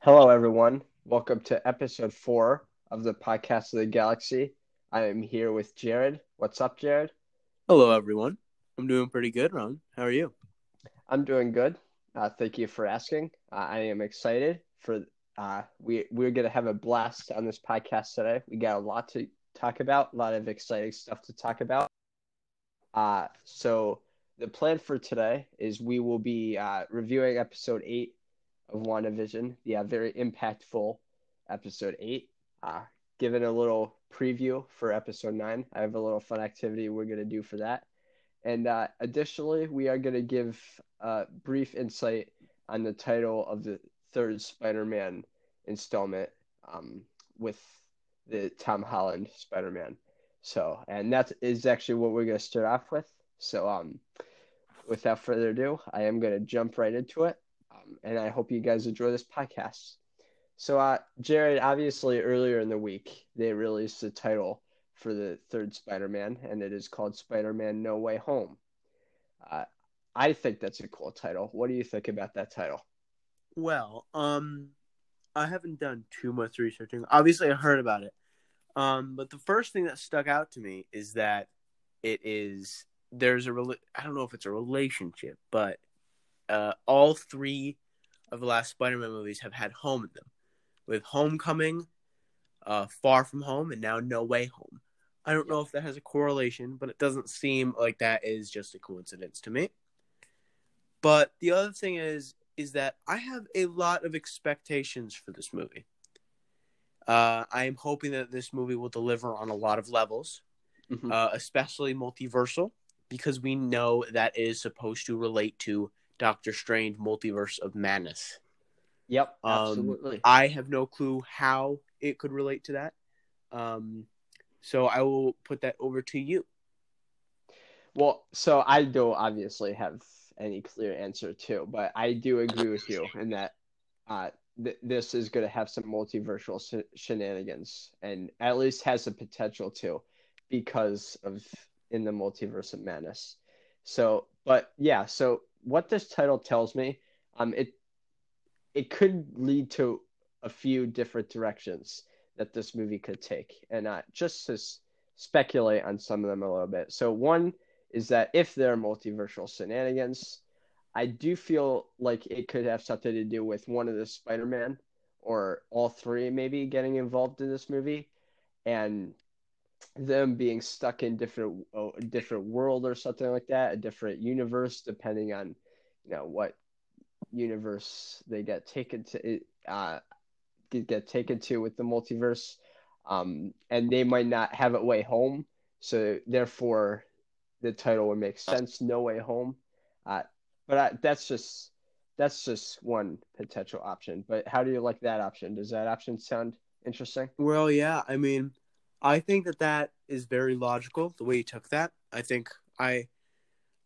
Hello, everyone. Welcome to episode four of the podcast of the galaxy. I am here with Jared. What's up, Jared? Hello, everyone. I'm doing pretty good, Ron. How are you? I'm doing good. Uh, thank you for asking. Uh, I am excited for uh, we we're gonna have a blast on this podcast today. We got a lot to talk about, a lot of exciting stuff to talk about. Uh, so the plan for today is we will be uh, reviewing episode eight of WandaVision, the uh, very impactful episode eight. Uh, giving a little preview for episode nine. I have a little fun activity we're gonna do for that. And uh, additionally, we are going to give a brief insight on the title of the third Spider Man installment um, with the Tom Holland Spider Man. So, and that is actually what we're going to start off with. So, um, without further ado, I am going to jump right into it. Um, and I hope you guys enjoy this podcast. So, uh, Jared, obviously, earlier in the week, they released the title for the third Spider-Man, and it is called Spider-Man: No Way Home. Uh, I think that's a cool title. What do you think about that title? Well, um, I haven't done too much researching. Obviously, I heard about it. Um, but the first thing that stuck out to me is that it is there's a I don't know if it's a relationship, but uh, all three of the last Spider-Man movies have had home in them, with Homecoming, uh, Far From Home, and now No Way Home. I don't know if that has a correlation, but it doesn't seem like that is just a coincidence to me. But the other thing is is that I have a lot of expectations for this movie. Uh, I am hoping that this movie will deliver on a lot of levels, mm-hmm. uh, especially multiversal, because we know that is supposed to relate to Doctor Strange Multiverse of Madness. Yep, absolutely. Um, I have no clue how it could relate to that. Um, so I will put that over to you. Well, so I don't obviously have any clear answer too, but I do agree with you in that uh, th- this is going to have some multiversal sh- shenanigans, and at least has the potential to, because of in the multiverse of madness. So, but yeah, so what this title tells me, um, it it could lead to a few different directions that this movie could take, and uh, just to s- speculate on some of them a little bit. So one is that if there are multiversal shenanigans, I do feel like it could have something to do with one of the Spider-Man or all three maybe getting involved in this movie, and them being stuck in different uh, different world or something like that, a different universe, depending on you know what universe they get taken to. Uh, get taken to with the multiverse, um, and they might not have a way home. So therefore, the title would make sense. No way home. Uh, but I, that's just that's just one potential option. But how do you like that option? Does that option sound interesting? Well, yeah. I mean, I think that that is very logical. The way you took that, I think I.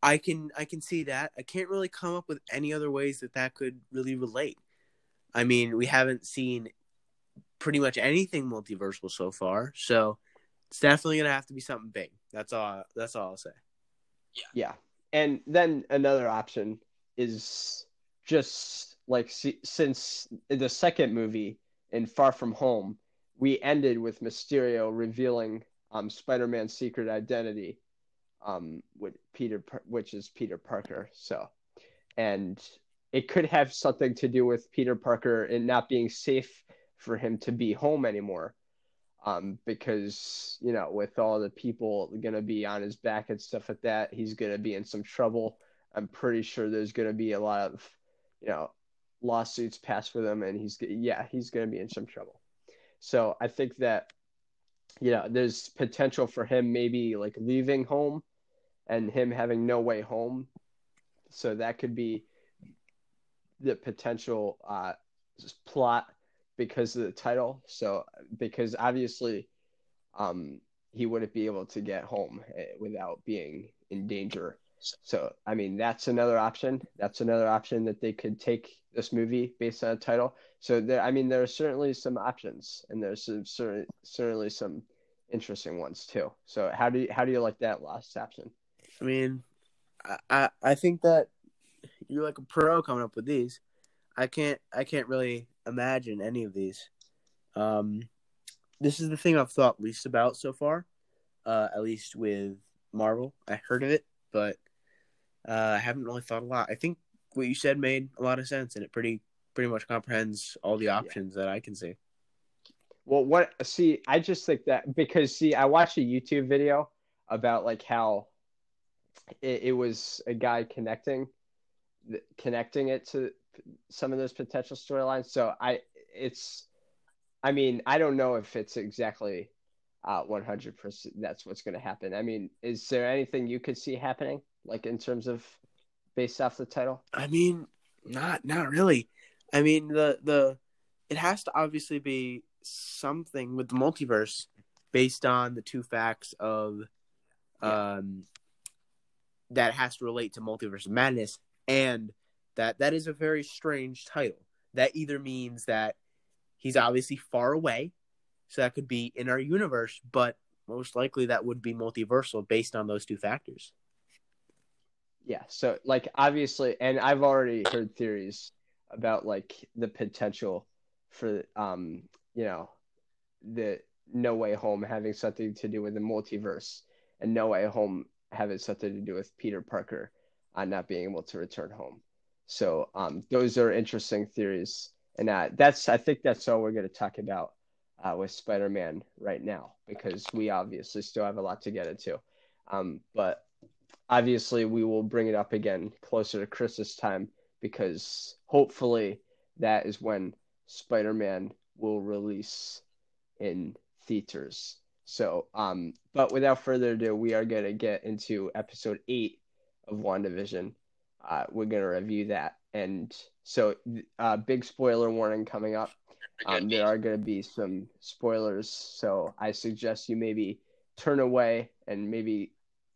I can I can see that. I can't really come up with any other ways that that could really relate. I mean, we haven't seen pretty much anything multiversal so far, so it's definitely gonna have to be something big. That's all. That's all I'll say. Yeah. Yeah, and then another option is just like since the second movie in Far From Home, we ended with Mysterio revealing um, Spider-Man's secret identity, um, with Peter, which is Peter Parker. So, and it could have something to do with Peter Parker and not being safe for him to be home anymore. Um, because you know, with all the people gonna be on his back and stuff like that, he's gonna be in some trouble. I'm pretty sure there's gonna be a lot of, you know, lawsuits passed for them, and he's yeah, he's gonna be in some trouble. So I think that, you know, there's potential for him maybe like leaving home, and him having no way home. So that could be the potential uh, plot because of the title. So because obviously, um, he wouldn't be able to get home eh, without being in danger. So I mean, that's another option. That's another option that they could take this movie based on a title. So there, I mean, there are certainly some options, and there's some, certainly some interesting ones too. So how do you how do you like that last option? I mean, I I think that you're like a pro coming up with these. I can't I can't really imagine any of these. Um, this is the thing I've thought least about so far, uh, at least with Marvel. I heard of it, but uh, I haven't really thought a lot. I think what you said made a lot of sense, and it pretty pretty much comprehends all the options yeah. that I can see. Well, what see, I just think that because see, I watched a YouTube video about like how it, it was a guy connecting connecting it to some of those potential storylines. So I, it's, I mean, I don't know if it's exactly uh, 100% that's what's going to happen. I mean, is there anything you could see happening, like in terms of based off the title? I mean, not not really. I mean, the the it has to obviously be something with the multiverse based on the two facts of um that has to relate to multiverse madness and that that is a very strange title. That either means that he's obviously far away, so that could be in our universe, but most likely that would be multiversal based on those two factors. Yeah, so like obviously, and I've already heard theories about like the potential for um you know the No Way Home having something to do with the multiverse, and No Way Home having something to do with Peter Parker on not being able to return home. So um, those are interesting theories, and uh, that's I think that's all we're going to talk about uh, with Spider-Man right now because we obviously still have a lot to get into. Um, but obviously, we will bring it up again closer to Christmas time because hopefully that is when Spider-Man will release in theaters. So, um, but without further ado, we are going to get into episode eight of WandaVision. Uh, we're going to review that. And so, uh, big spoiler warning coming up. Um, there are going to be some spoilers. So, I suggest you maybe turn away and maybe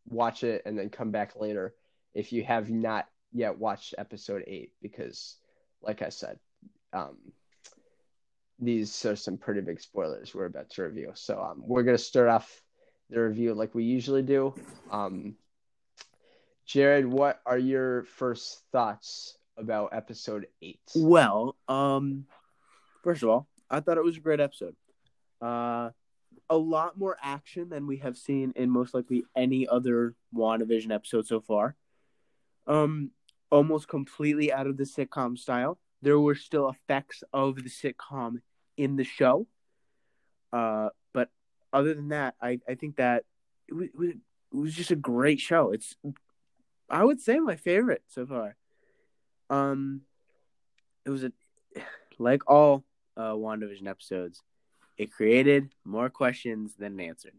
watch it and then come back later if you have not yet watched episode eight, because, like I said, um, these are some pretty big spoilers we're about to review. So, um, we're going to start off the review like we usually do. Um, Jared, what are your first thoughts about episode eight? Well, um, first of all, I thought it was a great episode. Uh, a lot more action than we have seen in most likely any other WandaVision episode so far. Um, almost completely out of the sitcom style. There were still effects of the sitcom in the show. Uh, but other than that, I, I think that it was, it was just a great show. It's I would say my favorite so far. Um, it was a like all uh, WandaVision episodes. It created more questions than it answered.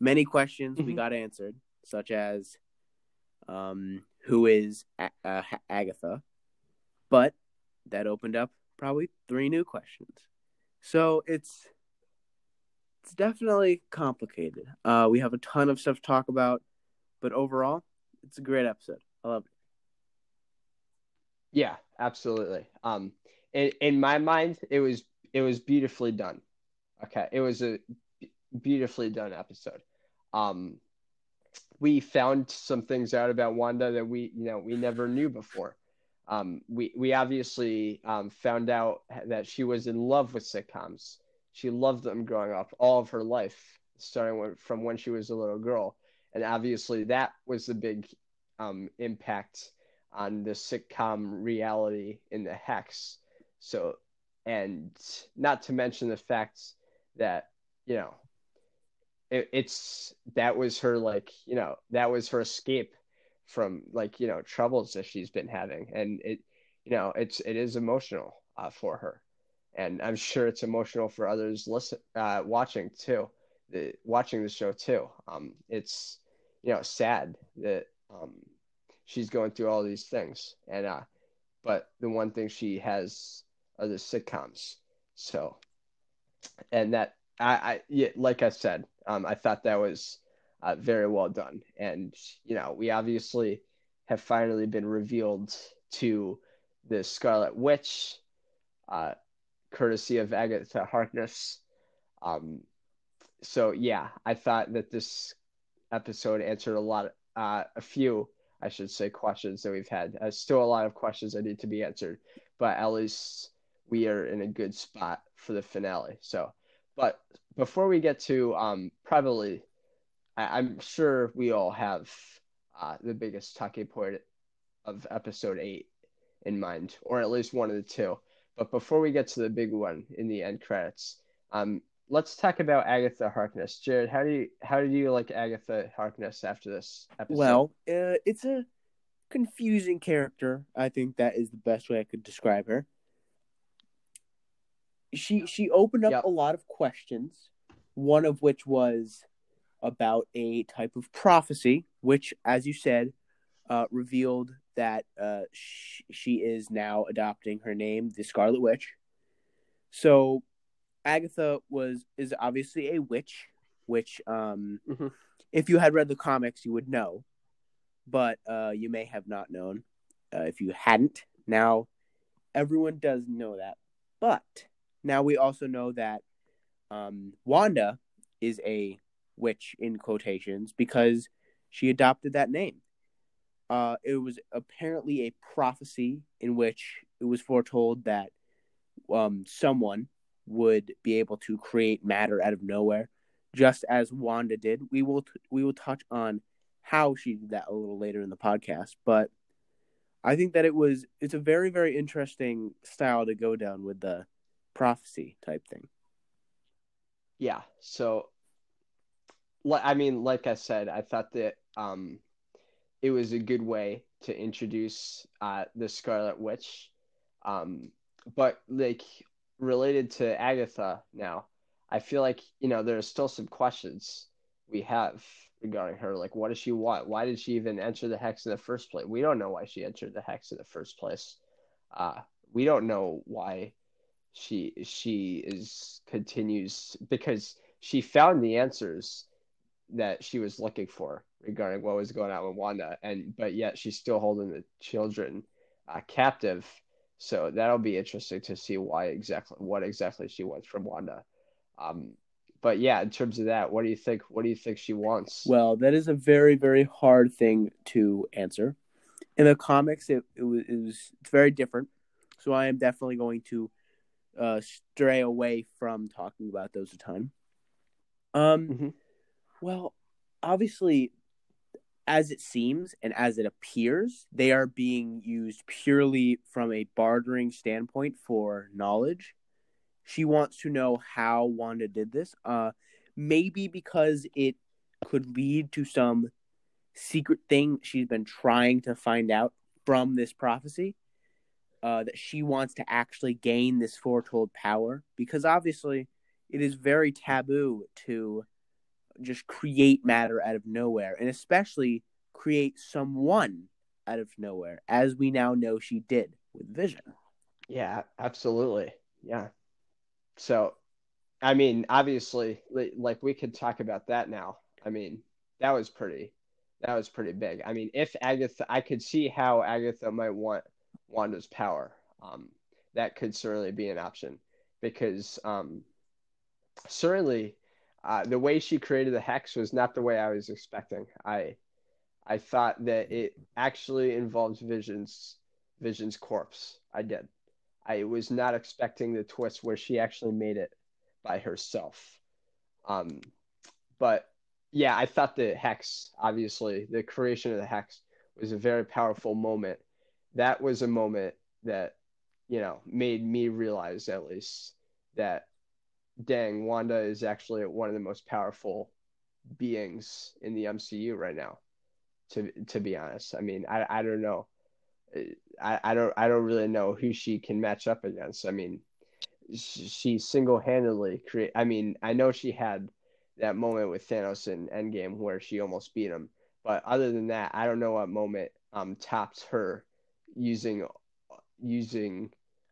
Many questions mm-hmm. we got answered, such as, um, who is a- uh, Agatha? But that opened up probably three new questions. So it's it's definitely complicated. Uh, we have a ton of stuff to talk about, but overall, it's a great episode. I love it. Yeah, absolutely. Um, in in my mind, it was it was beautifully done. Okay, it was a beautifully done episode. Um, we found some things out about Wanda that we you know we never knew before. Um, we we obviously um, found out that she was in love with sitcoms. She loved them growing up all of her life, starting from when she was a little girl and obviously that was the big um, impact on the sitcom reality in the hex. So, and not to mention the fact that you know it, it's that was her like you know that was her escape from like you know troubles that she's been having, and it you know it's it is emotional uh, for her, and I'm sure it's emotional for others listen uh, watching too the watching the show too. Um, it's you know sad that um, she's going through all these things, and uh, but the one thing she has are the sitcoms. So, and that I, I yeah, like I said, um, I thought that was uh, very well done, and you know we obviously have finally been revealed to the Scarlet Witch, uh, courtesy of Agatha Harkness. Um, so yeah, I thought that this episode answered a lot, uh, a few, I should say, questions that we've had. Uh, still a lot of questions that need to be answered, but at least we are in a good spot for the finale. So, but before we get to um, probably, I, am sure we all have uh, the biggest talking point of episode eight in mind, or at least one of the two. But before we get to the big one in the end credits, um, let's talk about Agatha Harkness. Jared, how do you how did you like Agatha Harkness after this episode? Well, uh, it's a confusing character. I think that is the best way I could describe her. She she opened up yep. a lot of questions, one of which was about a type of prophecy, which, as you said, uh, revealed that uh, she, she is now adopting her name, the Scarlet Witch. So Agatha was is obviously a witch, which um, mm-hmm. if you had read the comics, you would know, but uh, you may have not known uh, if you hadn't. Now, everyone does know that, but now we also know that um, Wanda is a witch in quotations because she adopted that name. Uh, it was apparently a prophecy in which it was foretold that um, someone would be able to create matter out of nowhere, just as Wanda did. We will t- we will touch on how she did that a little later in the podcast, but I think that it was it's a very very interesting style to go down with the prophecy type thing. Yeah. So, I mean, like I said, I thought that um, it was a good way to introduce uh, the Scarlet Witch. Um, but like related to Agatha now, I feel like you know there are still some questions we have regarding her. Like, what does she want? Why did she even enter the hex in the first place? We don't know why she entered the hex in the first place. Uh, we don't know why she she is continues because she found the answers that she was looking for regarding what was going on with Wanda, and but yet she's still holding the children uh, captive so that'll be interesting to see why exactly what exactly she wants from Wanda. Um, but yeah, in terms of that, what do you think? What do you think she wants? Well, that is a very very hard thing to answer. In the comics, it it was, it was it's very different. So I am definitely going to uh, stray away from talking about those a ton. Um, mm-hmm. well, obviously, as it seems and as it appears, they are being used purely from a bartering standpoint for knowledge. She wants to know how Wanda did this. Uh, maybe because it could lead to some secret thing she's been trying to find out from this prophecy. Uh, that she wants to actually gain this foretold power because obviously it is very taboo to just create matter out of nowhere, and especially create someone out of nowhere, as we now know she did with Vision. Yeah, absolutely. Yeah. So, I mean, obviously, like we could talk about that now. I mean, that was pretty, that was pretty big. I mean, if Agatha, I could see how Agatha might want Wanda's power. Um, that could certainly be an option because um, certainly uh, the way she created the hex was not the way I was expecting. I I thought that it actually involves Vision's Vision's corpse. I did. I was not expecting the twist where she actually made it by herself. Um, but yeah, I thought the hex, obviously, the creation of the hex was a very powerful moment. That was a moment that, you know, made me realize at least that dang, Wanda is actually one of the most powerful beings in the MCU right now. To to be honest, I mean, I I don't know, I I don't I don't really know who she can match up against. I mean, she single handedly create. I mean, I know she had that moment with Thanos in Endgame where she almost beat him, but other than that, I don't know what moment um tops her using using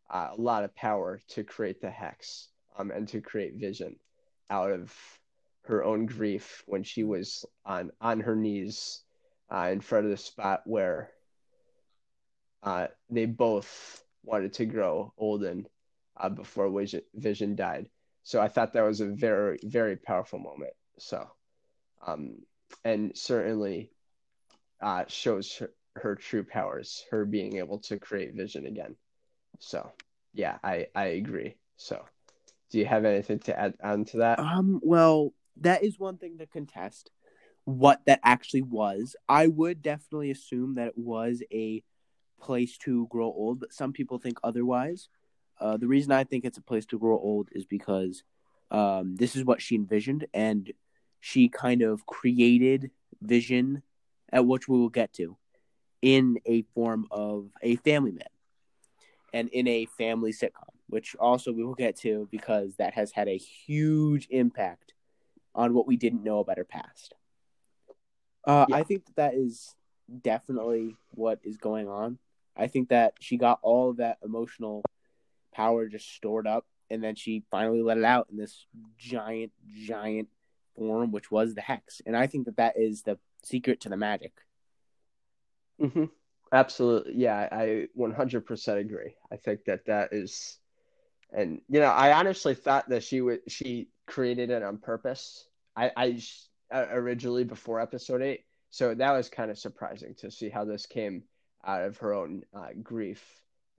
uh, a lot of power to create the hex um, and to create vision out of her own grief when she was on on her knees uh, in front of the spot where uh, they both wanted to grow olden uh, before Vision, Vision died. So I thought that was a very very powerful moment. So, um, and certainly uh, shows her, her true powers, her being able to create Vision again. So yeah, I I agree. So, do you have anything to add on to that? Um, well, that is one thing to contest what that actually was. I would definitely assume that it was a place to grow old, but some people think otherwise. Uh, the reason I think it's a place to grow old is because um, this is what she envisioned, and she kind of created Vision, at which we will get to, in a form of a family man and in a family sitcom, which also we will get to because that has had a huge impact on what we didn't know about her past. Uh, yeah. I think that, that is definitely what is going on. I think that she got all of that emotional power just stored up, and then she finally let it out in this giant, giant form, which was the hex. And I think that that is the secret to the magic. Mm-hmm. Absolutely, yeah, I 100% agree. I think that that is, and you know, I honestly thought that she would she created it on purpose. I, I uh, originally before episode eight, so that was kind of surprising to see how this came out of her own uh, grief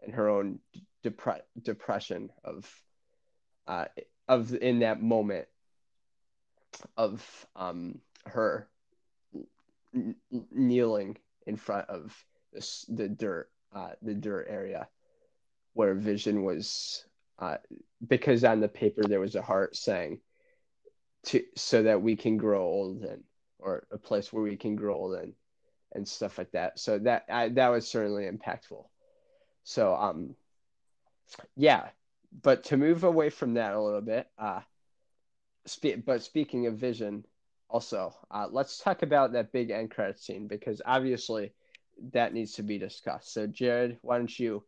and her own depre- depression of, uh, of in that moment of um her kneeling in front of this, the dirt, uh, the dirt area where Vision was, uh, because on the paper there was a heart saying, to so that we can grow old and or a place where we can grow old and and stuff like that. So that I, that was certainly impactful. So um, yeah, but to move away from that a little bit, uh, spe- but speaking of Vision, also, uh, let's talk about that big end credit scene because obviously that needs to be discussed. So, Jared, why don't you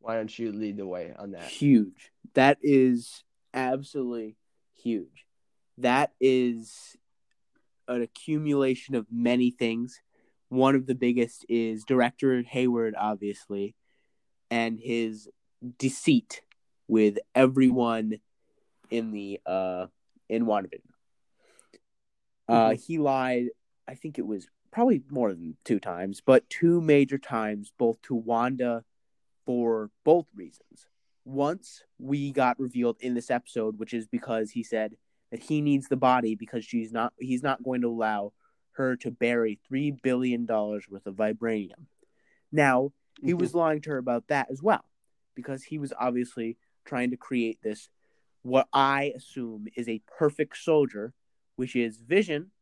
why don't you lead the way on that? Huge. That is absolutely huge. That is an accumulation of many things. One of the biggest is director Hayward, obviously, and his deceit with everyone in the uh in WandaVision. Uh, mm-hmm. he lied. I think it was probably more than two times, but two major times, both to Wanda for both reasons. Once we got revealed in this episode, which is because he said that he needs the body because she's not he's not going to allow her to bury three billion dollars worth of vibranium. Now, he mm-hmm. was lying to her about that as well, because he was obviously trying to create this what I assume is a perfect soldier, which is Vision,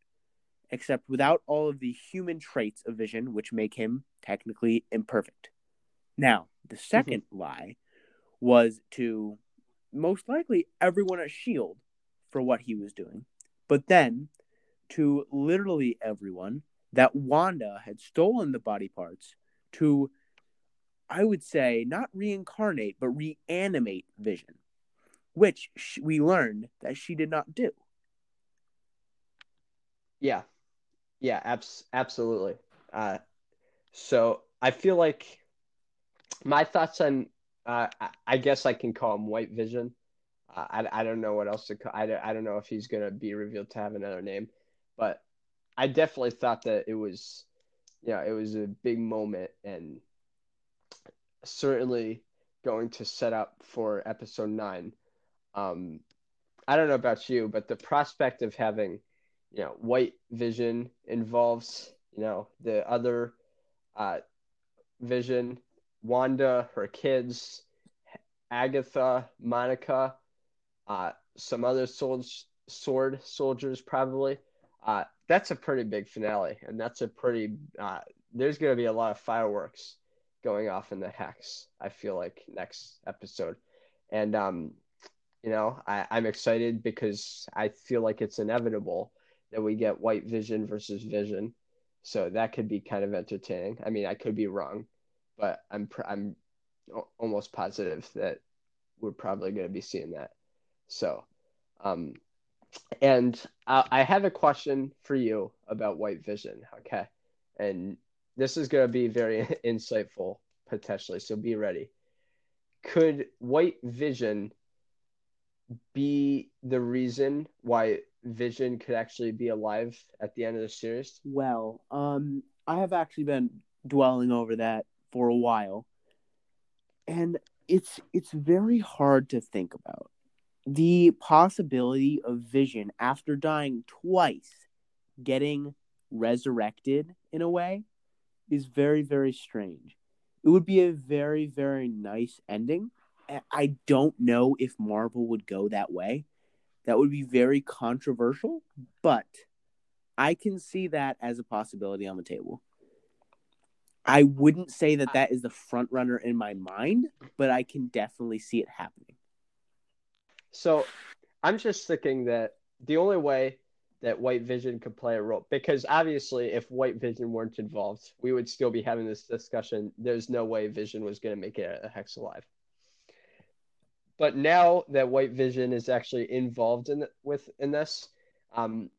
except without all of the human traits of Vision, which make him technically imperfect. Now, the 2nd mm-hmm. lie was to most likely everyone at S.H.I.E.L.D. for what he was doing, but then to literally everyone that Wanda had stolen the body parts to, I would say, not reincarnate, but reanimate Vision, which we learned that she did not do. Yeah, yeah, abs- absolutely. Uh, so I feel like my thoughts on, uh, I guess I can call him White Vision. Uh, I, I don't know what else to call. I, I don't know if he's gonna be revealed to have another name, but I definitely thought that it was, you know, it was a big moment and certainly going to set up for episode nine. Um, I don't know about you, but the prospect of having you know, White Vision involves, you know, the other uh, Vision, Wanda, her kids, Agatha, Monica, uh, some other sword, sword soldiers probably. Uh, that's a pretty big finale, and that's a pretty. Uh, there's going to be a lot of fireworks going off in the hex. I feel like next episode, and um, you know, I, I'm excited because I feel like it's inevitable that we get White Vision versus Vision. So that could be kind of entertaining. I mean, I could be wrong, but I'm I'm almost positive that we're probably going to be seeing that. So, um, and I, I have a question for you about White Vision. Okay, and this is going to be very insightful potentially. So be ready. Could White Vision be the reason why Vision could actually be alive at the end of the series? Well, um, I have actually been dwelling over that for a while, and it's it's very hard to think about the possibility of Vision after dying twice getting resurrected in a way is very very strange. It would be a very very nice ending. I don't know if Marvel would go that way. That would be very controversial, but I can see that as a possibility on the table. I wouldn't say that that is the front runner in my mind, but I can definitely see it happening. So, I'm just thinking that the only way that White Vision could play a role, because obviously, if White Vision weren't involved, we would still be having this discussion. There's no way Vision was going to make it a Hex alive. But now that White Vision is actually involved in with in this, um,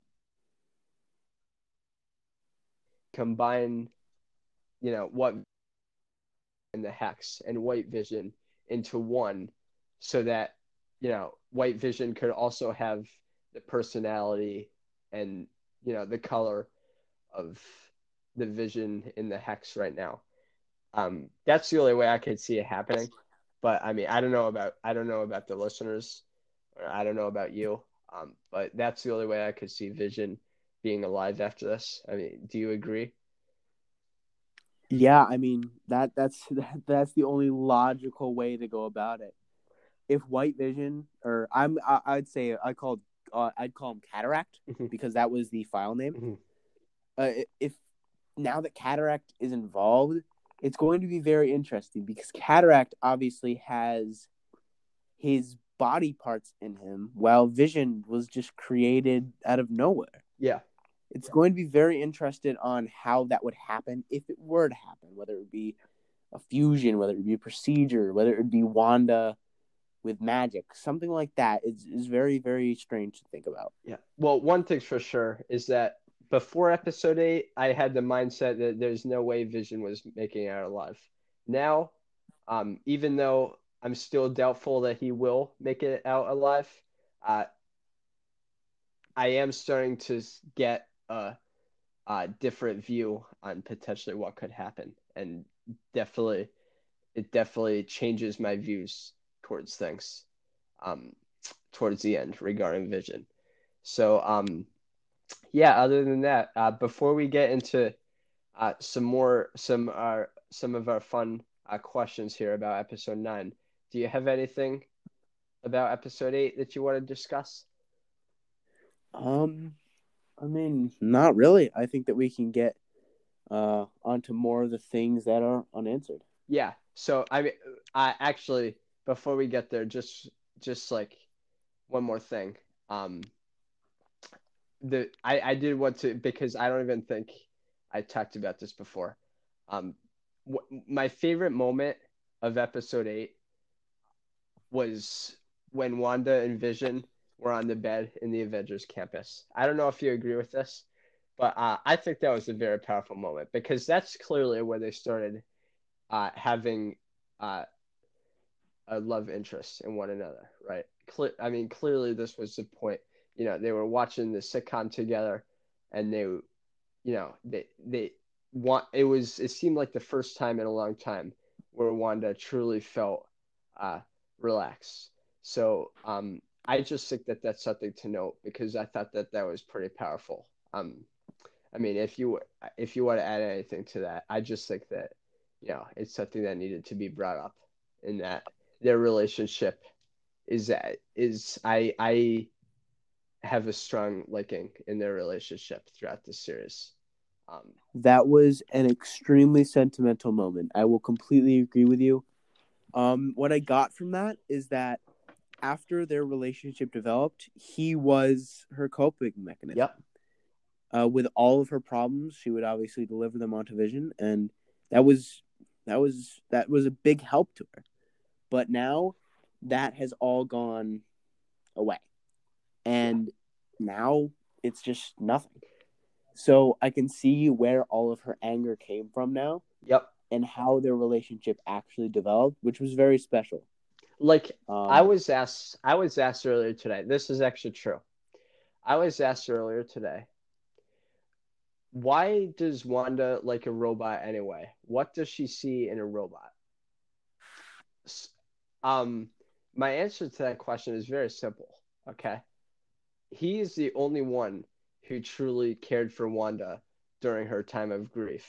combine you know what and the hex and white vision into one so that you know white vision could also have the personality and you know the color of the vision in the hex right now. Um that's the only way i could see it happening but i mean i don't know about i don't know about the listeners or i don't know about you um but that's the only way i could see vision being alive after this i mean do you agree yeah, I mean that that's that, that's the only logical way to go about it. If White Vision, or I'm, I, would say I called, uh, I'd call him Cataract mm-hmm. because that was the file name. Mm-hmm. Uh, if now that Cataract is involved, it's going to be very interesting because Cataract obviously has his body parts in him, while Vision was just created out of nowhere. Yeah it's going to be very interested on how that would happen if it were to happen, whether it would be a fusion, whether it would be a procedure, whether it would be Wanda with magic, something like that is is very very strange to think about. Yeah. Well, one thing's for sure is that before episode 8, I had the mindset that there's no way Vision was making it out alive. Now, um, even though I'm still doubtful that he will make it out alive, uh, I am starting to get a, a different view on potentially what could happen, and definitely, it definitely changes my views towards things, um, towards the end regarding Vision. So, um, yeah. Other than that, uh, before we get into uh, some more, some our uh, some of our fun uh, questions here about episode nine, do you have anything about episode eight that you want to discuss? Um, I mean, not really. I think that we can get uh, onto more of the things that are unanswered. Yeah. So I mean, I actually before we get there, just just like one more thing. Um, the I I did want to because I don't even think I talked about this before. Um, w- my favorite moment of episode eight was when Wanda and Vision were on the bed in the Avengers campus. I don't know if you agree with this, but uh, I think that was a very powerful moment because that's clearly where they started uh, having uh, a love interest in one another, right? Cle- I mean, clearly this was the point. You know, they were watching the sitcom together, and they, you know, they they want it was it seemed like the first time in a long time where Wanda truly felt uh, relaxed. So um, I just think that that's something to note because I thought that that was pretty powerful. Um, I mean, if you if you want to add anything to that, I just think that you know it's something that needed to be brought up in that their relationship is that is I I have a strong liking in their relationship throughout the series. Um, that was an extremely sentimental moment. I will completely agree with you. Um, what I got from that is that after their relationship developed, he was her coping mechanism. Yep. Uh, with all of her problems, she would obviously deliver them onto Vision, and that was that was that was a big help to her. But now that has all gone away, and now it's just nothing. So I can see where all of her anger came from now. Yep. And how their relationship actually developed, which was very special. Like um, I was asked, I was asked earlier today. This is actually true. I was asked earlier today. Why does Wanda like a robot anyway? What does she see in a robot? Um, my answer to that question is very simple. Okay, he is the only one who truly cared for Wanda during her time of grief.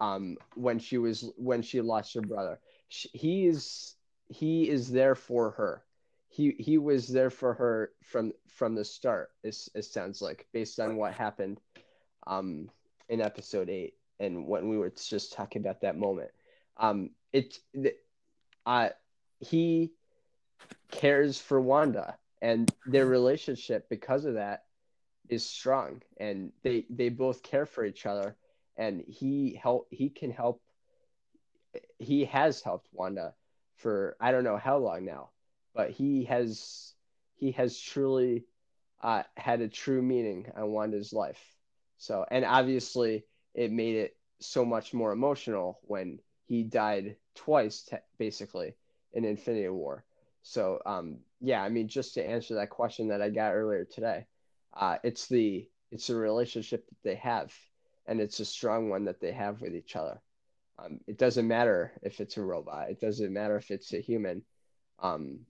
Um, when she was when she lost her brother, she, he is he is there for her. He he was there for her from from the start. It, it sounds like based on what happened, um, in episode eight and when we were just talking about that moment. Um, it, uh, he cares for Wanda, and their relationship because of that is strong, and they they both care for each other, and he help he can help. He has helped Wanda for I don't know how long now, but he has he has truly uh, had a true meaning on Wanda's life. So, and obviously, it made it so much more emotional when he died twice, te- basically, in Infinity War. So, um, yeah, I mean, just to answer that question that I got earlier today, uh, it's the it's a relationship that they have, and it's a strong one that they have with each other. Um, it doesn't matter if it's a robot. It doesn't matter if it's a human, um,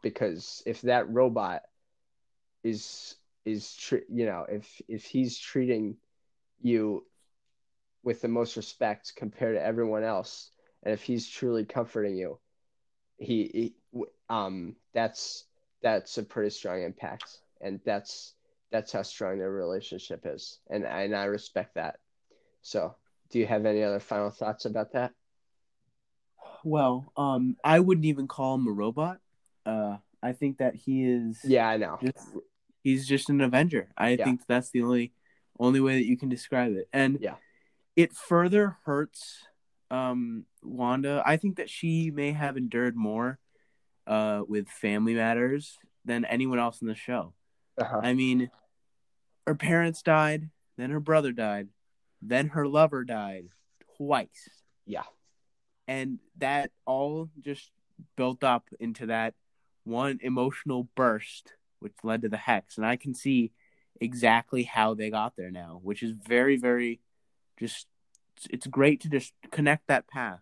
because if that robot is is tre- you know if if he's treating you with the most respect compared to everyone else and if he's truly comforting you he, he um that's that's a pretty strong impact. And that's that's how strong their relationship is. And and I respect that. So do you have any other final thoughts about that? Well um I wouldn't even call him a robot. Uh I think that he is yeah I know. just, he's just an Avenger. I yeah. think that's the only only way that you can describe it. And yeah. it further hurts um, Wanda. I think that she may have endured more uh, with family matters than anyone else in the show. Uh-huh. I mean, her parents died, then her brother died, then her lover died twice. Yeah. And that all just built up into that one emotional burst, which led to the hex. And I can see exactly how they got there now, which is very, very just it's great to just connect that path.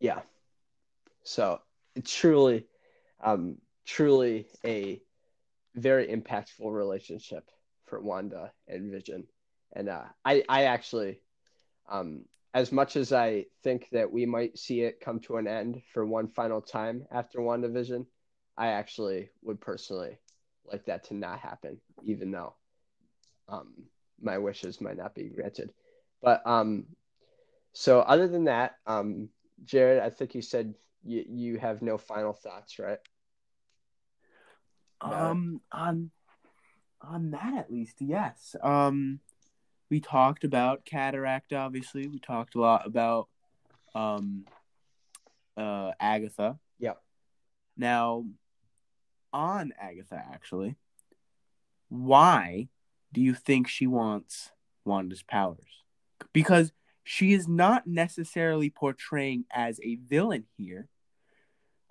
Yeah. So it's truly, um, truly a very impactful relationship for Wanda and Vision, and uh, I, I actually, um, as much as I think that we might see it come to an end for one final time after WandaVision, I actually would personally like that to not happen, even though um, my wishes might not be granted. But um, so other than that, um, Jared, I think you said you you have no final thoughts, right? Um, on on that at least, yes. Um, we talked about cataract. Obviously, we talked a lot about um, uh, Agatha. Yep. Now, on Agatha, actually, why do you think she wants Wanda's powers? Because she is not necessarily portraying as a villain here.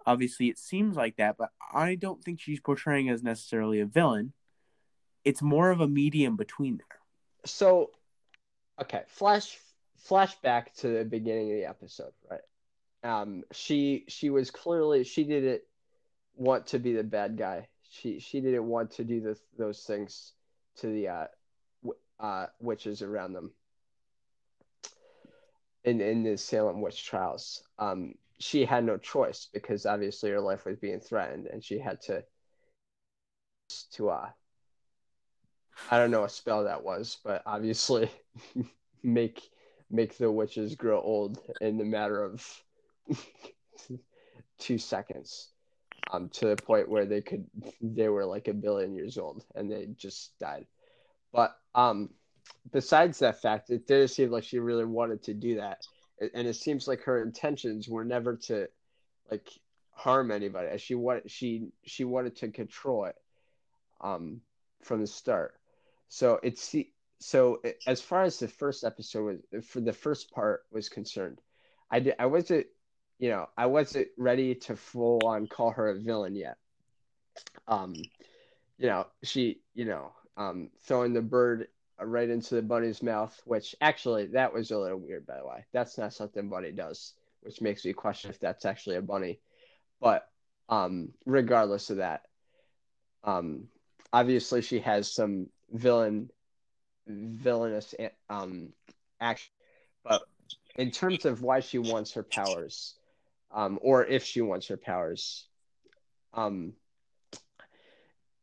Obviously, it seems like that, but I don't think she's portraying as necessarily a villain. It's more of a medium between there. So, okay, flash flashback to the beginning of the episode, right? Um, she she was clearly she didn't want to be the bad guy. She she didn't want to do the, those things to the uh, uh, witches around them in in the Salem witch trials, um, she had no choice because obviously her life was being threatened, and she had to to uh, I don't know what spell that was, but obviously make make the witches grow old in the matter of two seconds um, to the point where they could they were like a billion years old and they just died. But um besides that fact, it didn't seem like she really wanted to do that, and it seems like her intentions were never to like harm anybody. She wanted she she wanted to control it um from the start. So it's so as far as the first episode was for the first part was concerned, I did I wasn't you know I wasn't ready to full on call her a villain yet. Um, you know she you know um throwing the bird right into the bunny's mouth, which actually that was a little weird, by the way. That's not something Bunny does, which makes me question if that's actually a bunny. but um, regardless of that, um, obviously she has some villain villainous um action but in terms of why she wants her powers um or if she wants her powers um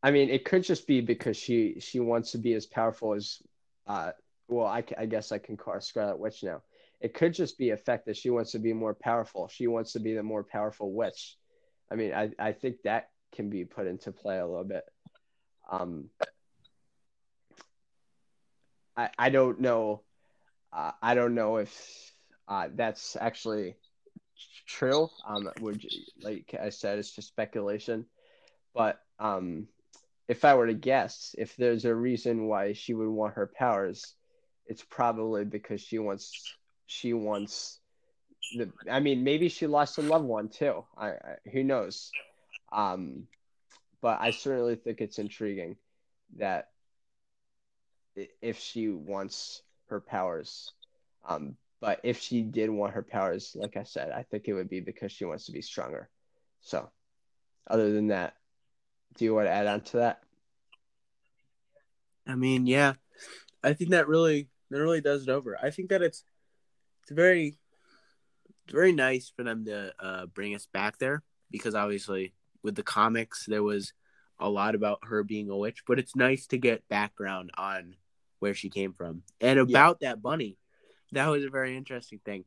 i mean it could just be because she she wants to be as powerful as uh well i, I guess i can call scarlet witch now it could just be a fact that she wants to be more powerful she wants to be the more powerful witch i mean i i think that can be put into play a little bit um I, I don't know. Uh, I don't know if uh, that's actually true. Um, would like I said, it's just speculation. But um, if I were to guess, if there's a reason why she would want her powers, it's probably because she wants she wants the. I mean, maybe she lost a loved one too. I, I who knows. Um, but I certainly think it's intriguing that if she wants her powers. Um, but if she did want her powers, like I said, I think it would be because she wants to be stronger. So, other than that, do you want to add on to that? I mean, yeah, I think that really that really does it over. I think that it's it's very it's very nice for them to uh, bring us back there because obviously with the comics there was a lot about her being a witch, but it's nice to get background on where she came from. And about yeah. that bunny, that was a very interesting thing.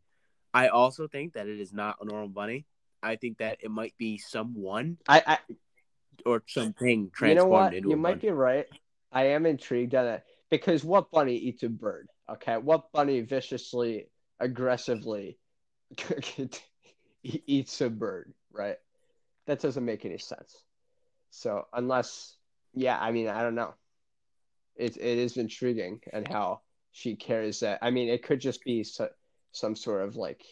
I also think that it is not a normal bunny. I think that it might be someone I, I or something transformed you know what? into you a might bunny. be right. I am intrigued on that because what bunny eats a bird? Okay, what bunny viciously, aggressively eats a bird? Right? That doesn't make any sense. So unless, yeah, I mean, I don't know it it is intriguing and how she carries that. I mean, it could just be so, some sort of like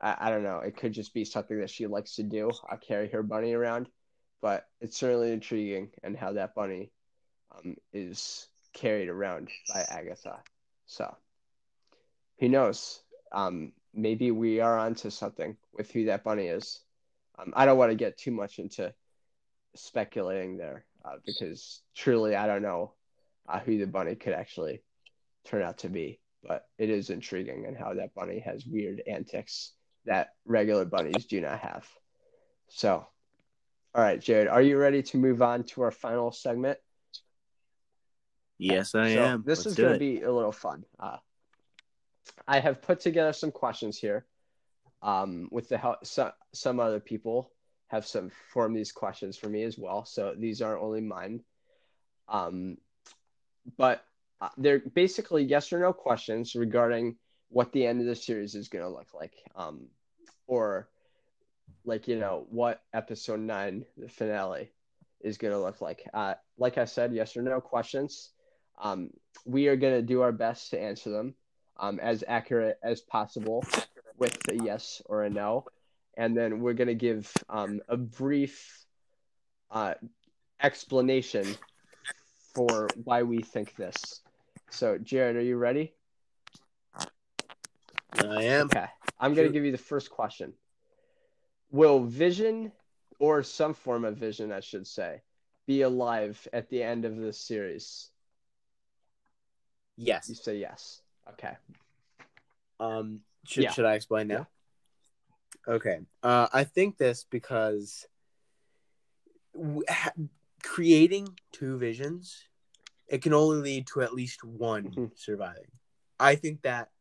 I, I don't know. It could just be something that she likes to do. I carry her bunny around, but it's certainly intriguing and how that bunny um, is carried around by Agatha. So who knows? Um, maybe we are onto something with who that bunny is. Um, I don't want to get too much into speculating there uh, because truly I don't know uh, who the bunny could actually turn out to be. But it is intriguing and how that bunny has weird antics that regular bunnies do not have. So, all right, Jared, are you ready to move on to our final segment? Yes, I so am. This Let's is going to be a little fun. Uh, I have put together some questions here um, with the help some, some other people have some form these questions for me as well. So these aren't only mine. Um, but uh, they're basically yes or no questions regarding what the end of the series is going to look like, um, or like you know what episode nine, the finale, is going to look like. Uh, like I said, yes or no questions. Um, we are going to do our best to answer them um, as accurate as possible with a yes or a no and then we're going to give um, a brief uh, explanation for why we think this. So, Jared, are you ready? I am. Okay. I'm going to give you the first question. Will Vision, or some form of Vision, I should say, be alive at the end of this series? Yes. You say yes. Okay. Um. Should Yeah. Should I explain now? Okay. Uh, I think this because w- ha- creating two visions, it can only lead to at least one Mhm. surviving. I think that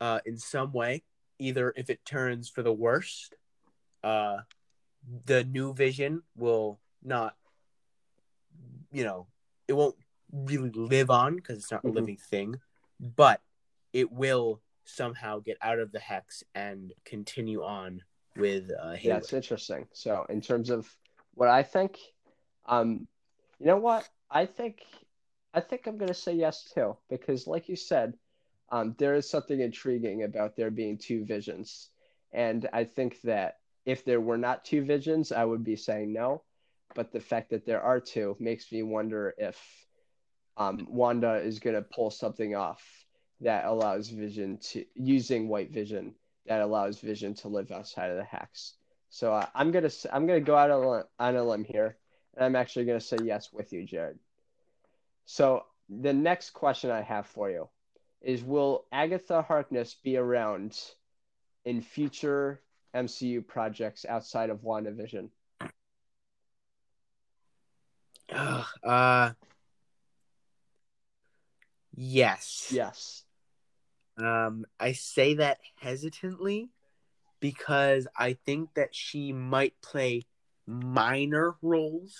uh, in some way, either if it turns for the worst, uh, the new vision will not, you know, it won't really live on because it's not Mhm. a living thing, but it will somehow get out of the hex and continue on with uh, it's interesting. So, in terms of what I think, um, you know what? I think, I think I'm gonna say yes too, because like you said, um, there is something intriguing about there being two visions, and I think that if there were not two visions, I would be saying no, but the fact that there are two makes me wonder if um, Wanda is gonna pull something off that allows Vision to using White Vision that allows Vision to live outside of the hex. So uh, I'm gonna I'm gonna go out on on a limb here, and I'm actually gonna say yes with you, Jared. So the next question I have for you is: Will Agatha Harkness be around in future MCU projects outside of WandaVision? Uh, yes. Yes. Um, I say that hesitantly because I think that she might play minor roles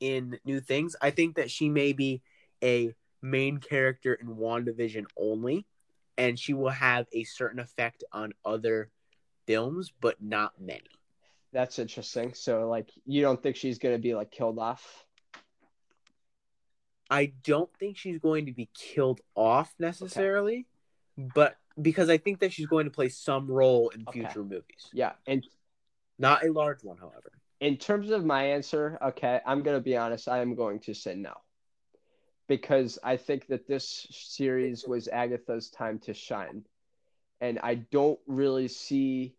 in new things. I think that she may be a main character in WandaVision only, and she will have a certain effect on other films, but not many. That's interesting. So like you don't think she's gonna be like killed off? I don't think she's going to be killed off necessarily, but because I think that she's going to play some role in Okay. future movies. Yeah. And Not a large one, however. in terms of my answer, okay, I'm gonna be honest. I am going to say no, because I think that this series was Agatha's time to shine, and I don't really see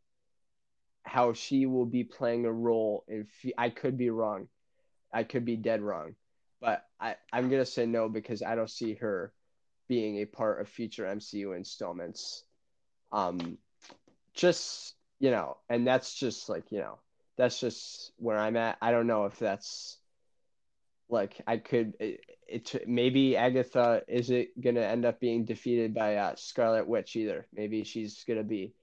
how she will be playing a role in. I could be wrong, I could be dead wrong, but I I'm gonna say no because I don't see her being a part of future MCU installments. Um, just you know, and that's just like you know that's just where I'm at. I don't know if that's like I could it, it maybe Agatha isn't gonna end up being defeated by uh, Scarlet Witch either. Maybe she's gonna be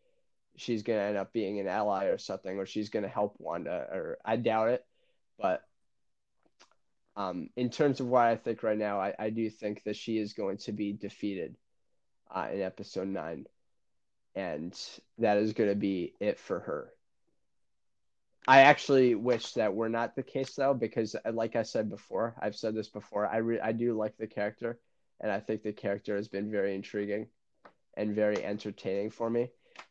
she's gonna end up being an ally or something, or she's gonna help Wanda. Or I doubt it, but um, in terms of what I think right now, I, I do think that she is going to be defeated uh, in episode nine, and that is going to be it for her. I actually wish that were not the case though, because uh, like I said before, I've said this before. I re- I do like the character, and I think the character has been very intriguing and very entertaining for me.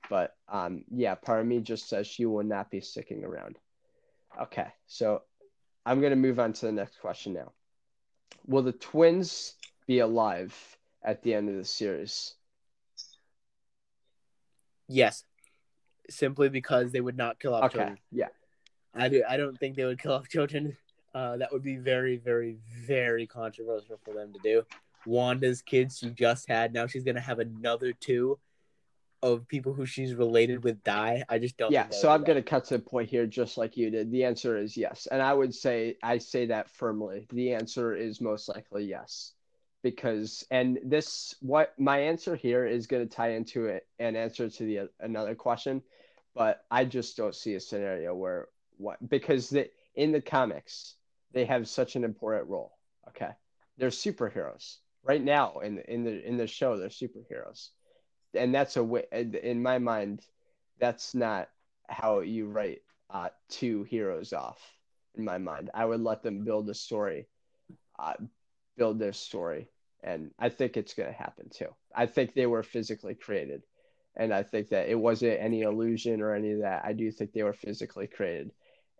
But um, yeah, part of me just says she will not be sticking around. Okay, so I'm gonna move on to the next question now. Will the twins be alive at the end of the series? Yes, simply because they would not kill off Okay, children. yeah, I do. I don't think they would kill off children. Uh, that would be very, very, very controversial for them to do. Wanda's kids she just had. Now she's gonna have another two of people who she's related with die. I just don't. yeah. So I'm be gonna cut to the point here, just like you did. The answer is yes, and I would say I say that firmly. The answer is most likely yes, because and this what my answer here is gonna tie into it an answer to the another question, but I just don't see a scenario where what because the in the comics they have such an important role. Okay, they're superheroes right now in the, in the in the show. They're superheroes, and that's a way in my mind. That's not how you write uh, two heroes off. In my mind, I would let them build a story, uh, build their story, and I think it's going to happen too. I think they were physically created, and I think that it wasn't any illusion or any of that. I do think they were physically created,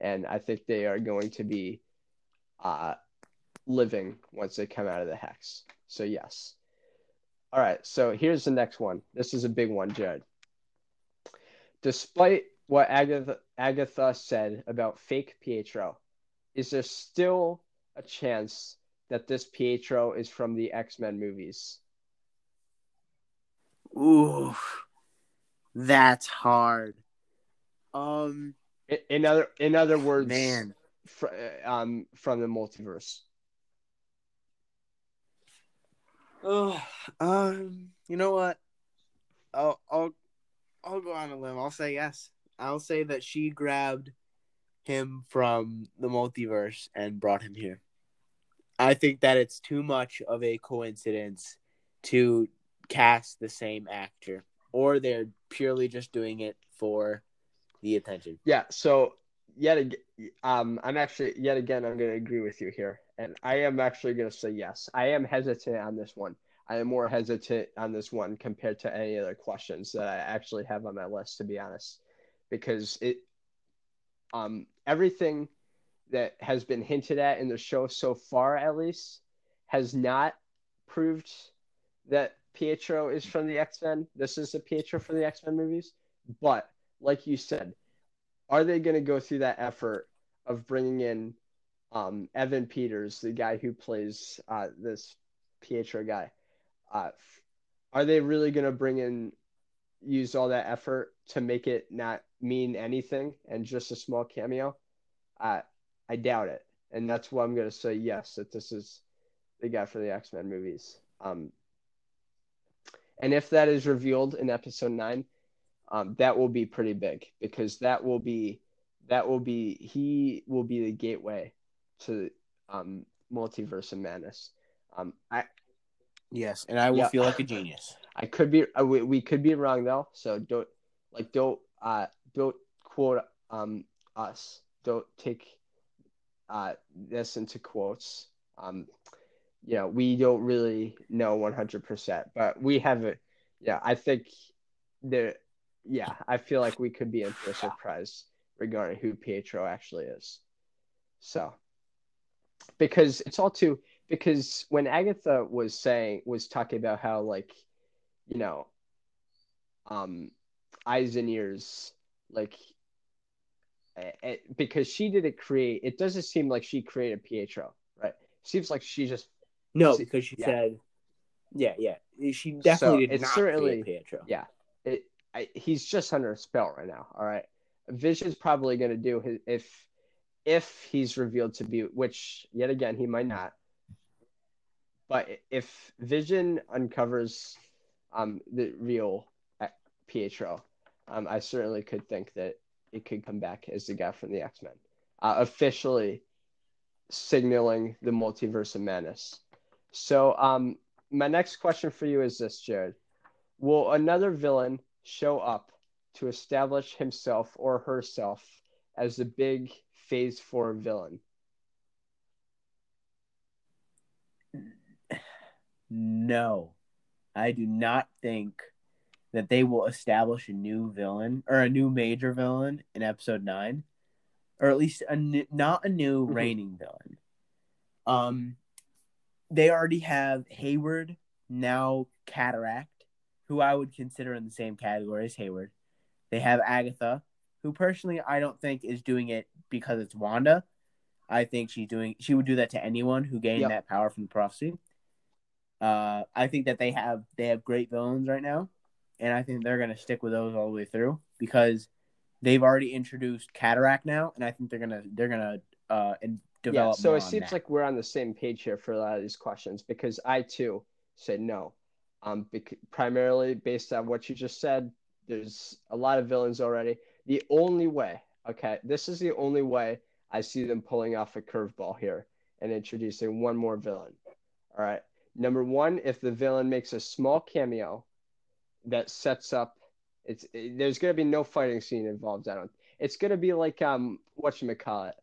and I think they are going to be uh, living once they come out of the hex. So yes. All right. So here's the next one. This is a big one, Jared. Despite what Agatha, Agatha said about fake Pietro, is there still a chance that this Pietro is from the X Men movies? Ooh, that's hard. Um, In, other in other words, man, fr- um, from the multiverse. oh, um, you know what? I'll, I'll, I'll go on a limb. I'll say yes. I'll say that she grabbed him from the multiverse and brought him here. I think that it's too much of a coincidence to cast the same actor, or they're purely just doing it for the attention. Yeah. So yet again, um, I'm actually yet again I'm going to agree with you here, and I am actually going to say yes. I am hesitant on this one. I am more hesitant on this one compared to any other questions that I actually have on my list, to be honest, because it, um, everything that has been hinted at in the show so far, at least, has not proved that Pietro is from the X Men. This is the Pietro from the X Men movies, but like you said, are they going to go through that effort of bringing in um, Evan Peters, the guy who plays uh, this Pietro guy? Uh, are they really going to bring in use all that effort to make it not mean anything and just a small cameo? Uh, I doubt it, and that's why I'm going to say yes that this is the guy for the X Men movies. Um, and if that is revealed in episode nine, um, that will be pretty big because that will be that will be he will be the gateway to um, multiverse and madness. Um, I yes, and I will yeah, feel like a genius. I could be uh, we, we could be wrong though, so don't like don't uh don't quote um us. Don't take uh this into quotes. Um, you know, we don't really know 100%, but we have it. Yeah, I think there yeah, I feel like we could be in for a surprise regarding who Pietro actually is. So, because it's all too because when Agatha was saying was talking about how like, you know, um, eyes and ears like. It, because she didn't create, it doesn't seem like she created Pietro, right? Seems like she just no, because she yeah. said, yeah, yeah, she definitely so did not certainly, create Pietro. Yeah, I, he's just under a spell right now. All right, Vision's probably going to do his if if he's revealed to be, which yet again he might not. But if Vision uncovers um, the real uh, Pietro, um, I certainly could think that it could come back as the guy from the X Men, uh, officially signaling the multiverse of madness. So, um, my next question for you is this, Jared: Will another villain show up to establish himself or herself as the big phase four villain? No, I do not think that they will establish a new villain or a new major villain in episode nine, or at least a not a new mm-hmm. reigning villain. Um, they already have Hayward now Cataract who I would consider in the same category as Hayward. They have Agatha, who personally I don't think is doing it because it's Wanda. I think she's doing she would do that to anyone who gained yep. that power from the prophecy. Uh, I think that they have they have great villains right now, and I think they're gonna stick with those all the way through because they've already introduced Cataract now, and I think they're gonna they're gonna uh and develop. Yeah, so it seems that. like we're on the same page here for a lot of these questions because I too said no um, bec- primarily based on what you just said. There's a lot of villains already. The only way, okay, this is the only way I see them pulling off a curveball here and introducing one more villain. All right. Number one, if the villain makes a small cameo that sets up, it's it, there's gonna be no fighting scene involved. I don't. It's gonna be like um, what you call it,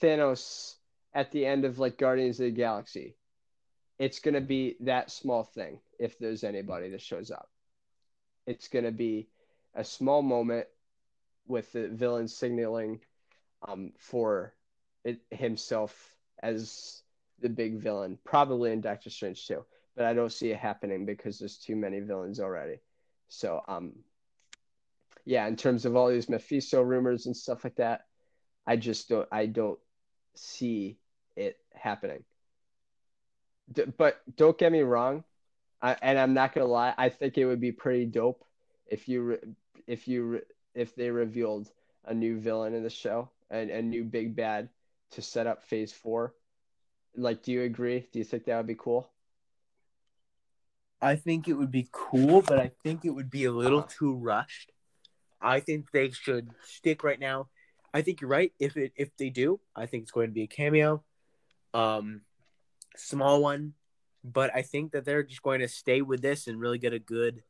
Thanos at the end of like Guardians of the Galaxy it's going to be that small thing if there's anybody that shows up. It's going to be a small moment with the villain signaling um, for it, himself as the big villain, probably in Doctor Strange too. But I don't see it happening because there's too many villains already. So, um, yeah, in terms of all these Mephisto rumors and stuff like that, I just don't, I don't see it happening but don't get me wrong, I, and I'm not gonna lie. I think it would be pretty dope if you if you if they revealed a new villain in the show and a new big bad to set up Phase Four. Like, do you agree? Do you think that would be cool? I think it would be cool, but I think it would be a little uh-huh. too rushed. I think they should stick right now. I think you're right. If it if they do, I think it's going to be a cameo. Um, small one, but I think that they're just going to stay with this and really get a good,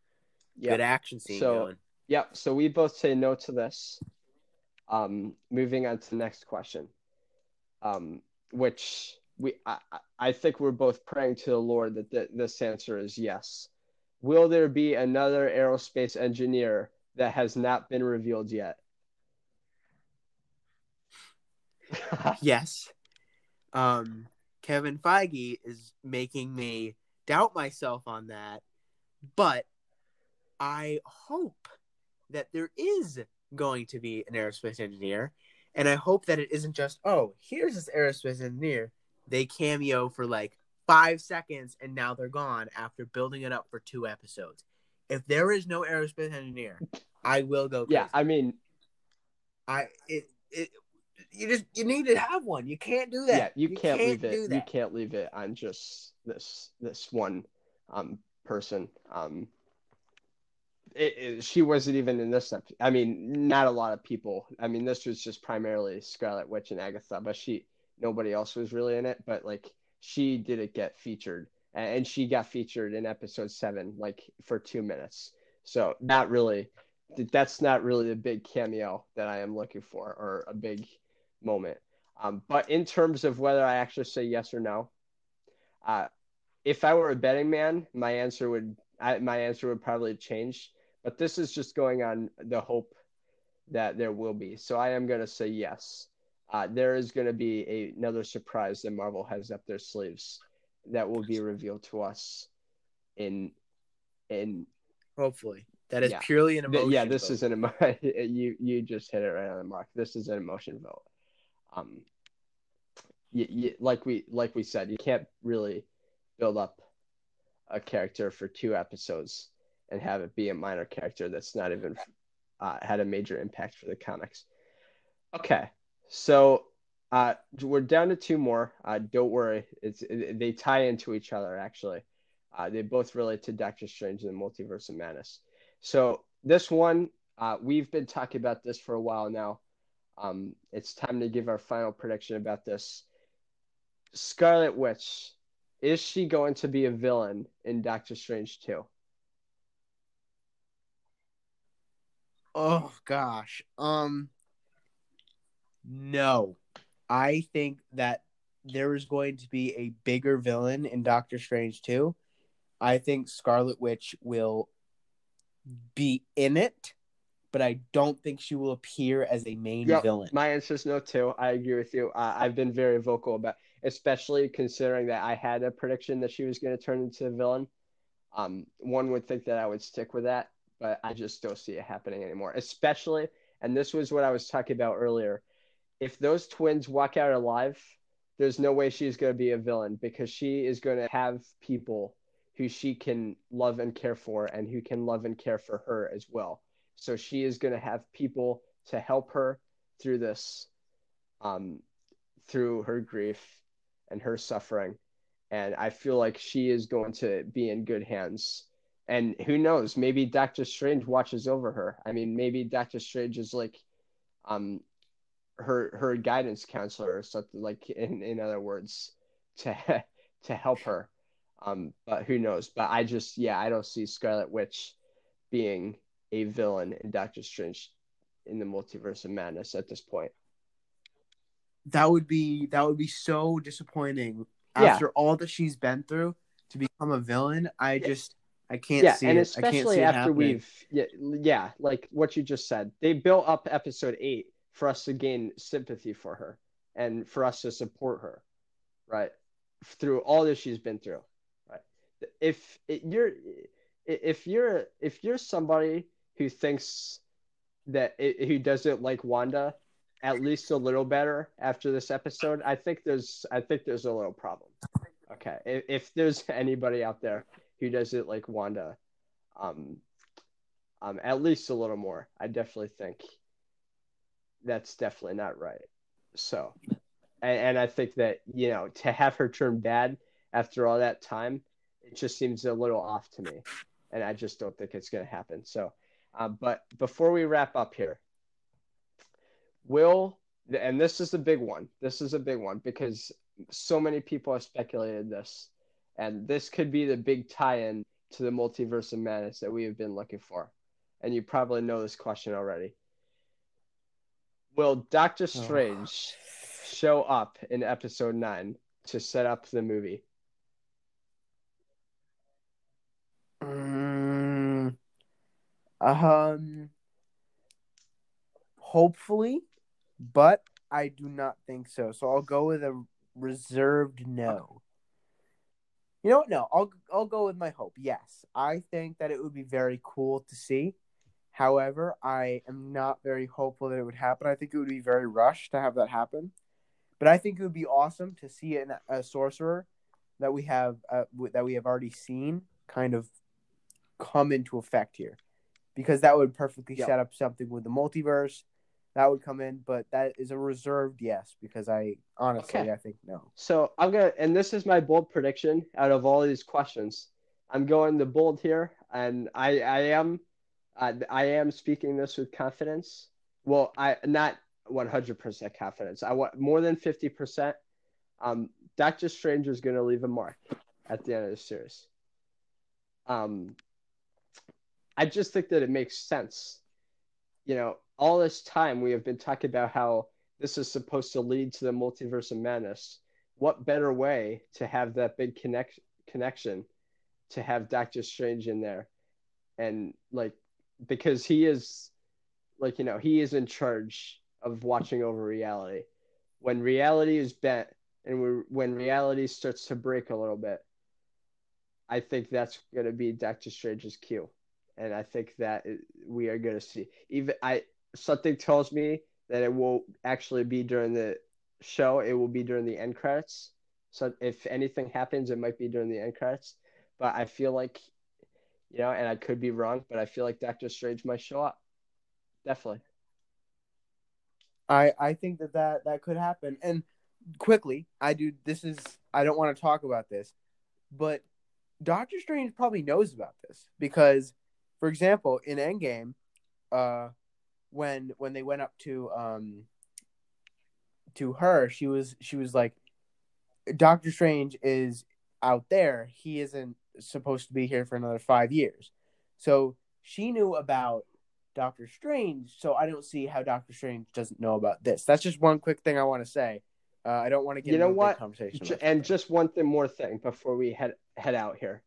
yep. good action scene so, going. Yep. So we both say no to this. Um, moving on to the next question, um, which we I, I think we're both praying to the Lord that the, this answer is yes. Will there be another aerospace engineer that has not been revealed yet? yes. Um, Kevin Feige is making me doubt myself on that. But I hope that there is going to be an aerospace engineer, and I hope that it isn't just oh here's this aerospace engineer. They cameo for like five seconds and now they're gone after building it up for two episodes. If there is no aerospace engineer, I will go. Crazy. Yeah, I mean, I it it you just you need to have one. You can't do that. yeah, you, can't, leave do it. You can't leave it on just this this one um person. Um, it, it- she wasn't even in this. I mean, not a lot of people. I mean, this was just primarily Scarlet Witch and Agatha, but she nobody else was really in it. But like, she didn't get featured, and she got featured in episode seven, like for two minutes. So not really. That's not really a big cameo that I am looking for, or a big moment. Um, but in terms of whether I actually say yes or no, uh, if I were a betting man, my answer would I, my answer would probably change. But this is just going on the hope that there will be. So I am going to say yes. Uh, there is going to be a, another surprise that Marvel has up their sleeves that will be revealed to us in in Hopefully, that is Yeah. purely an emotion. yeah, this vote. is an emo- you you just hit it right on the mark. This is an emotion vote. Um, you, you, like we like we said, you can't really build up a character for two episodes and have it be a minor character that's not even uh, had a major impact for the comics. Okay, so uh, we're down to two more. Uh, don't worry, it's it, they tie into each other actually. Uh, they both relate to Doctor Strange and the Multiverse of Madness. So this one, uh, we've been talking about this for a while now. Um, it's time to give our final prediction about this. Scarlet Witch, is she going to be a villain in Doctor Strange 2? Oh gosh. Um no. I think that there is going to be a bigger villain in Doctor Strange 2. I think Scarlet Witch will be in it, but I don't think she will appear as a main Yep, villain. My answer is no too. I agree with you. Uh, I've been very vocal about, especially considering that I had a prediction that she was going to turn into a villain. Um, one would think that I would stick with that, but I just don't see it happening anymore. Especially, and this was what I was talking about earlier. If those twins walk out alive, there's no way she's going to be a villain because she is going to have people who she can love and care for and who can love and care for her as well. So she is going to have people to help her through this, um, through her grief and her suffering. And I feel like she is going to be in good hands. And who knows? Maybe Doctor Strange watches over her. I mean, maybe Doctor Strange is like, um, her her guidance counselor or something like. In in other words, to to help her. Um, but who knows? But I just yeah, I don't see Scarlet Witch being a villain in Doctor Strange in the Multiverse of Madness at this point. That would be that would be so disappointing Yeah. after all that she's been through to become a villain. I Yeah. just I can't yeah, see and it. I can't especially after happening. we've yeah, yeah, like what you just said. They built up episode 8 for us to gain sympathy for her and for us to support her, right? Through all that she's been through, right? If it, you're if you're if you're somebody who thinks that it, who doesn't like Wanda at least a little better after this episode, I think there's I think there's a little problem. Okay, if, if there's anybody out there who doesn't like Wanda, um, um, at least a little more, I definitely think that's definitely not right. So, and, and I think that you know to have her turn bad after all that time, it just seems a little off to me, and I just don't think it's going to happen. So, uh, but before we wrap up here, will and this is a big one. This is a big one because so many people have speculated this, and this could be the big tie-in to the multiverse of madness that we have been looking for. And you probably know this question already. Will Doctor Strange show up in episode nine to set up the movie? Mm, um, hopefully, but I do not think so. So I'll go with a reserved no. You know what? No, I'll I'll go with my hope. Yes, I think that it would be very cool to see However, I am not very hopeful that it would happen. I think it would be very rushed to have that happen. But I think it would be awesome to see an, a sorcerer that we have uh, w- that we have already seen kind of come into effect here, because that would perfectly Yep. set up something with the multiverse. That would come in, but that is a reserved yes because I honestly Okay. I think no. So I'm gonna, and this is my bold prediction out of all these questions. I'm going the bold here, and I, I am, uh, I am speaking this with confidence. Well, I not 100% confidence. I want more than 50%. Um, Doctor Strange is gonna leave a mark at the end of the series. Um, I just think that it makes sense. You know, all this time we have been talking about how this is supposed to lead to the multiverse of madness. What better way to have that big connect connection to have Doctor Strange in there, and like because he is like you know he is in charge of watching over reality. When reality is bent and we, when reality starts to break a little bit, I think that's going to be Doctor Strange's cue, and I think that we are going to see even I something tells me that it will actually be during the show. It will be during the end credits. So if anything happens, it might be during the end credits. But I feel like, you know, and I could be wrong, but I feel like Doctor Strange might show up. Definitely. I I think that that that could happen. And quickly, I do. This is I don't want to talk about this, but Doctor Strange probably knows about this because, for example, in Endgame, uh, when when they went up to um to her, she was she was like, Doctor Strange is out there. He isn't supposed to be here for another five years, so she knew about Doctor Strange, so I don't see how Doctor Strange doesn't know about this. That's just one quick thing I want to say. Uh, I don't want to get You know into a big what? conversation. J- and just one thing more thing before we head head out here.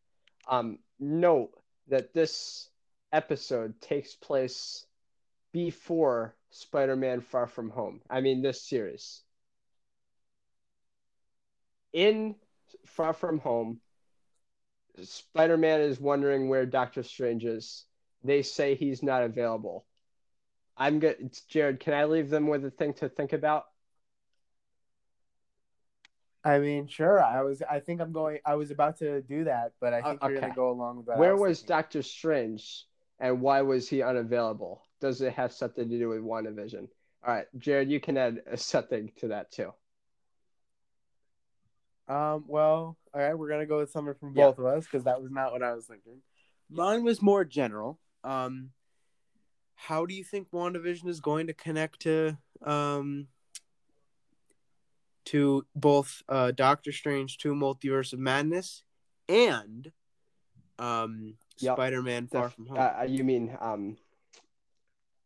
Um, note that this episode takes place before Spider-Man: Far From Home. I mean, this series. In Far From Home, Spider-Man is wondering where Doctor Strange is. They say he's not available. I'm good. Jared, can I leave them with a thing to think about? I mean, sure. I was. I think I'm going. I was about to do that, but I think you're going to go along with that. Where was Doctor Strange and why was he unavailable? Does it have something to do with WandaVision? All right, Jared, you can add something to that too. Um. Well, all right. We're gonna go with something from Yeah. both of us because that was not what I was thinking. Mine was more general. Um. How do you think WandaVision is going to connect to um to both uh Doctor Strange two Multiverse of Madness and um Yep. Spider-Man Far From Home? Uh, you mean um,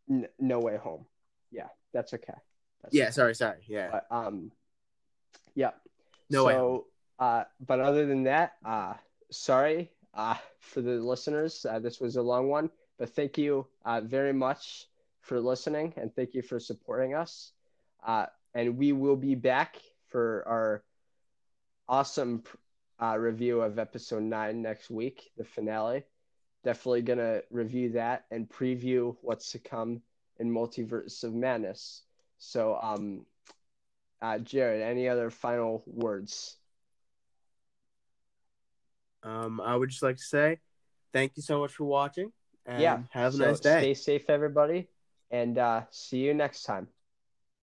n- No Way Home? Yeah, that's okay. That's yeah. okay. Sorry. Sorry. Yeah. But, um, yeah. No Way so, uh, but other than that, uh, sorry uh, for the listeners. Uh, this was a long one, but thank you uh, very much for listening and thank you for supporting us. Uh, and we will be back for our awesome uh, review of episode nine next week, the finale. Definitely gonna review that and preview what's to come in Multiverse of Madness. So, um, uh, Jared, any other final words? Um, I would just like to say thank you so much for watching and yeah. have a so nice day. Stay safe, everybody, and uh, see you next time.